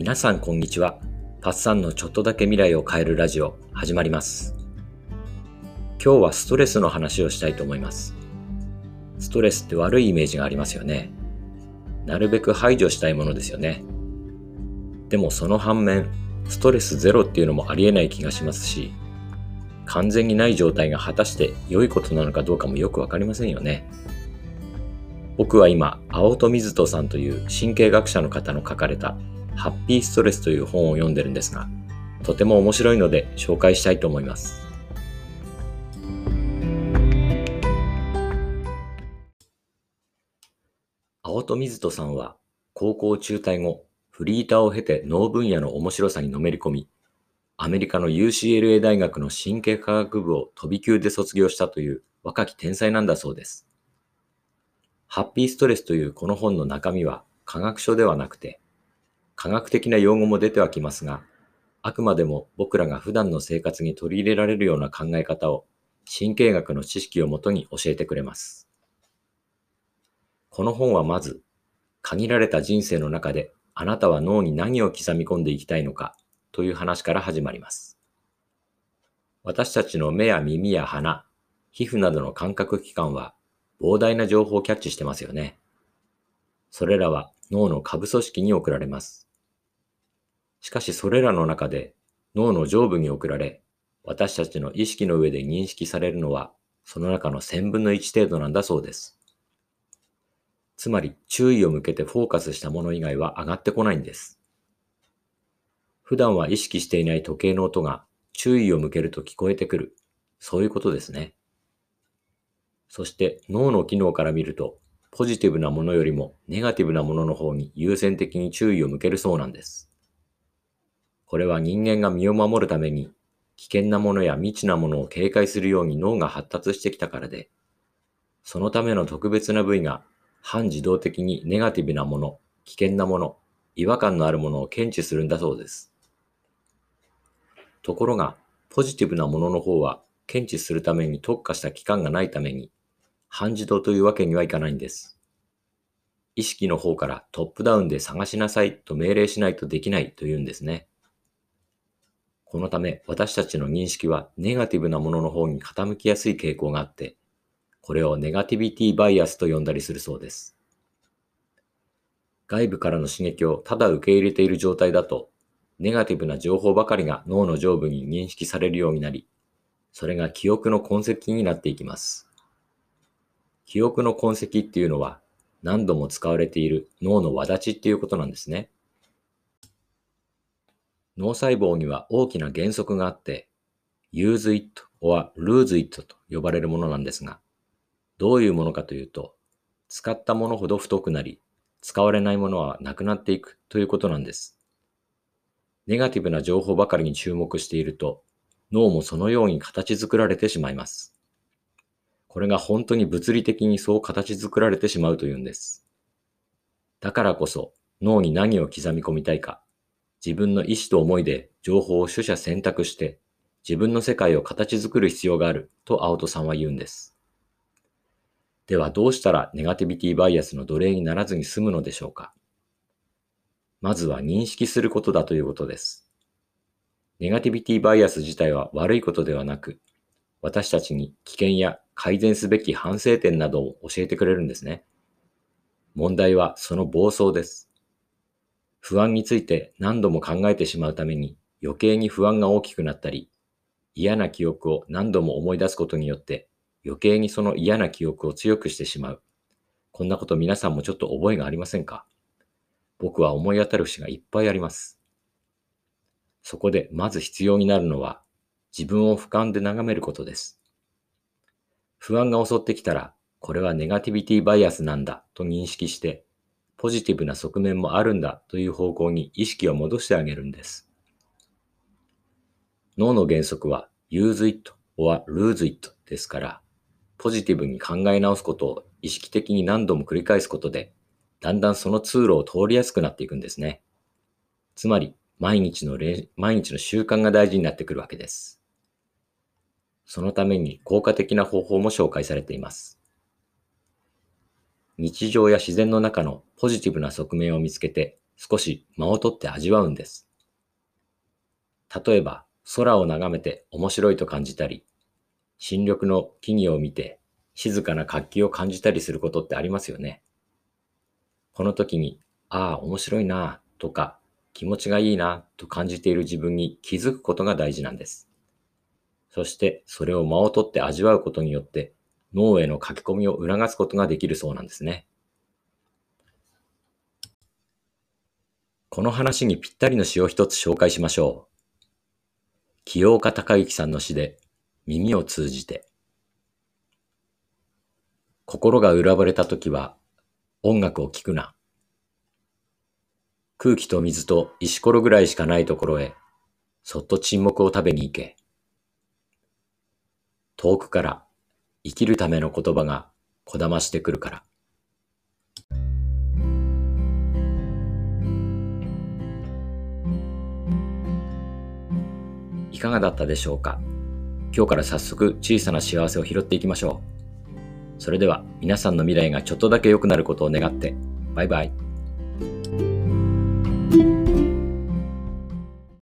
皆さんこんにちは。パッサンのちょっとだけ未来を変えるラジオ始まります。今日はストレスの話をしたいと思います。ストレスって悪いイメージがありますよね。なるべく排除したいものですよね。でもその反面、ストレスゼロっていうのもありえない気がしますし、完全にない状態が果たして良いことなのかどうかもよくわかりませんよね。僕は今、青戸水戸さんという神経学者の方の書かれたハッピーストレスという本を読んでるんですが、とても面白いので紹介したいと思います。青戸水戸さんは高校中退後、フリーターを経て脳分野の面白さにのめり込み、アメリカの UCLA 大学の神経科学部を飛び級で卒業したという若き天才なんだそうです。ハッピーストレスというこの本の中身は科学書ではなくて、科学的な用語も出てはきますが、あくまでも僕らが普段の生活に取り入れられるような考え方を神経学の知識をもとに教えてくれます。この本はまず、限られた人生の中であなたは脳に何を刻み込んでいきたいのかという話から始まります。私たちの目や耳や鼻、皮膚などの感覚器官は膨大な情報をキャッチしてますよね。それらは脳の下部組織に送られます。しかしそれらの中で脳の上部に送られ、私たちの意識の上で認識されるのはその中の1000分の1程度なんだそうです。つまり注意を向けてフォーカスしたもの以外は上がってこないんです。普段は意識していない時計の音が注意を向けると聞こえてくる。そういうことですね。そして脳の機能から見ると、ポジティブなものよりもネガティブなものの方に優先的に注意を向けるそうなんです。これは人間が身を守るために危険なものや未知なものを警戒するように脳が発達してきたからで、そのための特別な部位が半自動的にネガティブなもの、危険なもの、違和感のあるものを検知するんだそうです。ところが、ポジティブなものの方は検知するために特化した器官がないために、半自動というわけにはいかないんです。意識の方からトップダウンで探しなさいと命令しないとできないというんですね。このため私たちの認識はネガティブなものの方に傾きやすい傾向があって、これをネガティビティバイアスと呼んだりするそうです。外部からの刺激をただ受け入れている状態だと、ネガティブな情報ばかりが脳の上部に認識されるようになり、それが記憶の痕跡になっていきます。記憶の痕跡っていうのは何度も使われている脳の輪立ちっていうことなんですね。脳細胞には大きな原則があって、use it or lose it と呼ばれるものなんですが、どういうものかというと、使ったものほど太くなり、使われないものはなくなっていくということなんです。ネガティブな情報ばかりに注目していると、脳もそのように形作られてしまいます。これが本当に物理的にそう形作られてしまうというんです。だからこそ脳に何を刻み込みたいか、自分の意思と思いで情報を取捨選択して自分の世界を形作る必要があると青戸さんは言うんです。ではどうしたらネガティビティバイアスの奴隷にならずに済むのでしょうかまずは認識することだということです。ネガティビティバイアス自体は悪いことではなく、私たちに危険や改善すべき反省点などを教えてくれるんですね。問題はその暴走です。不安について何度も考えてしまうために余計に不安が大きくなったり、嫌な記憶を何度も思い出すことによって余計にその嫌な記憶を強くしてしまう。こんなこと皆さんもちょっと覚えがありませんか？僕は思い当たる節がいっぱいあります。そこでまず必要になるのは自分を俯瞰で眺めることです。不安が襲ってきたら、これはネガティビティバイアスなんだと認識して、ポジティブな側面もあるんだという方向に意識を戻してあげるんです。脳の原則は use it or lose it ですから、ポジティブに考え直すことを意識的に何度も繰り返すことで、だんだんその通路を通りやすくなっていくんですね。つまり、毎日の毎日の習慣が大事になってくるわけです。そのために効果的な方法も紹介されています。日常や自然の中のポジティブな側面を見つけて、少し間をとって味わうんです。例えば、空を眺めて面白いと感じたり、新緑の木々を見て静かな活気を感じたりすることってありますよね。この時に、ああ、面白いなあとか、気持ちがいいなと感じている自分に気づくことが大事なんです。そしてそれを間をとって味わうことによって脳への書き込みを促すことができるそうなんですね。この話にぴったりの詩を一つ紹介しましょう。清岡隆之さんの詩で耳を通じて。心が裏ばれた時は音楽を聴くな。空気と水と石ころぐらいしかないところへ、そっと沈黙を食べに行け。遠くから生きるための言葉がこだましてくるから。いかがだったでしょうか？今日から早速小さな幸せを拾っていきましょう。それでは皆さんの未来がちょっとだけ良くなることを願って、バイバイ。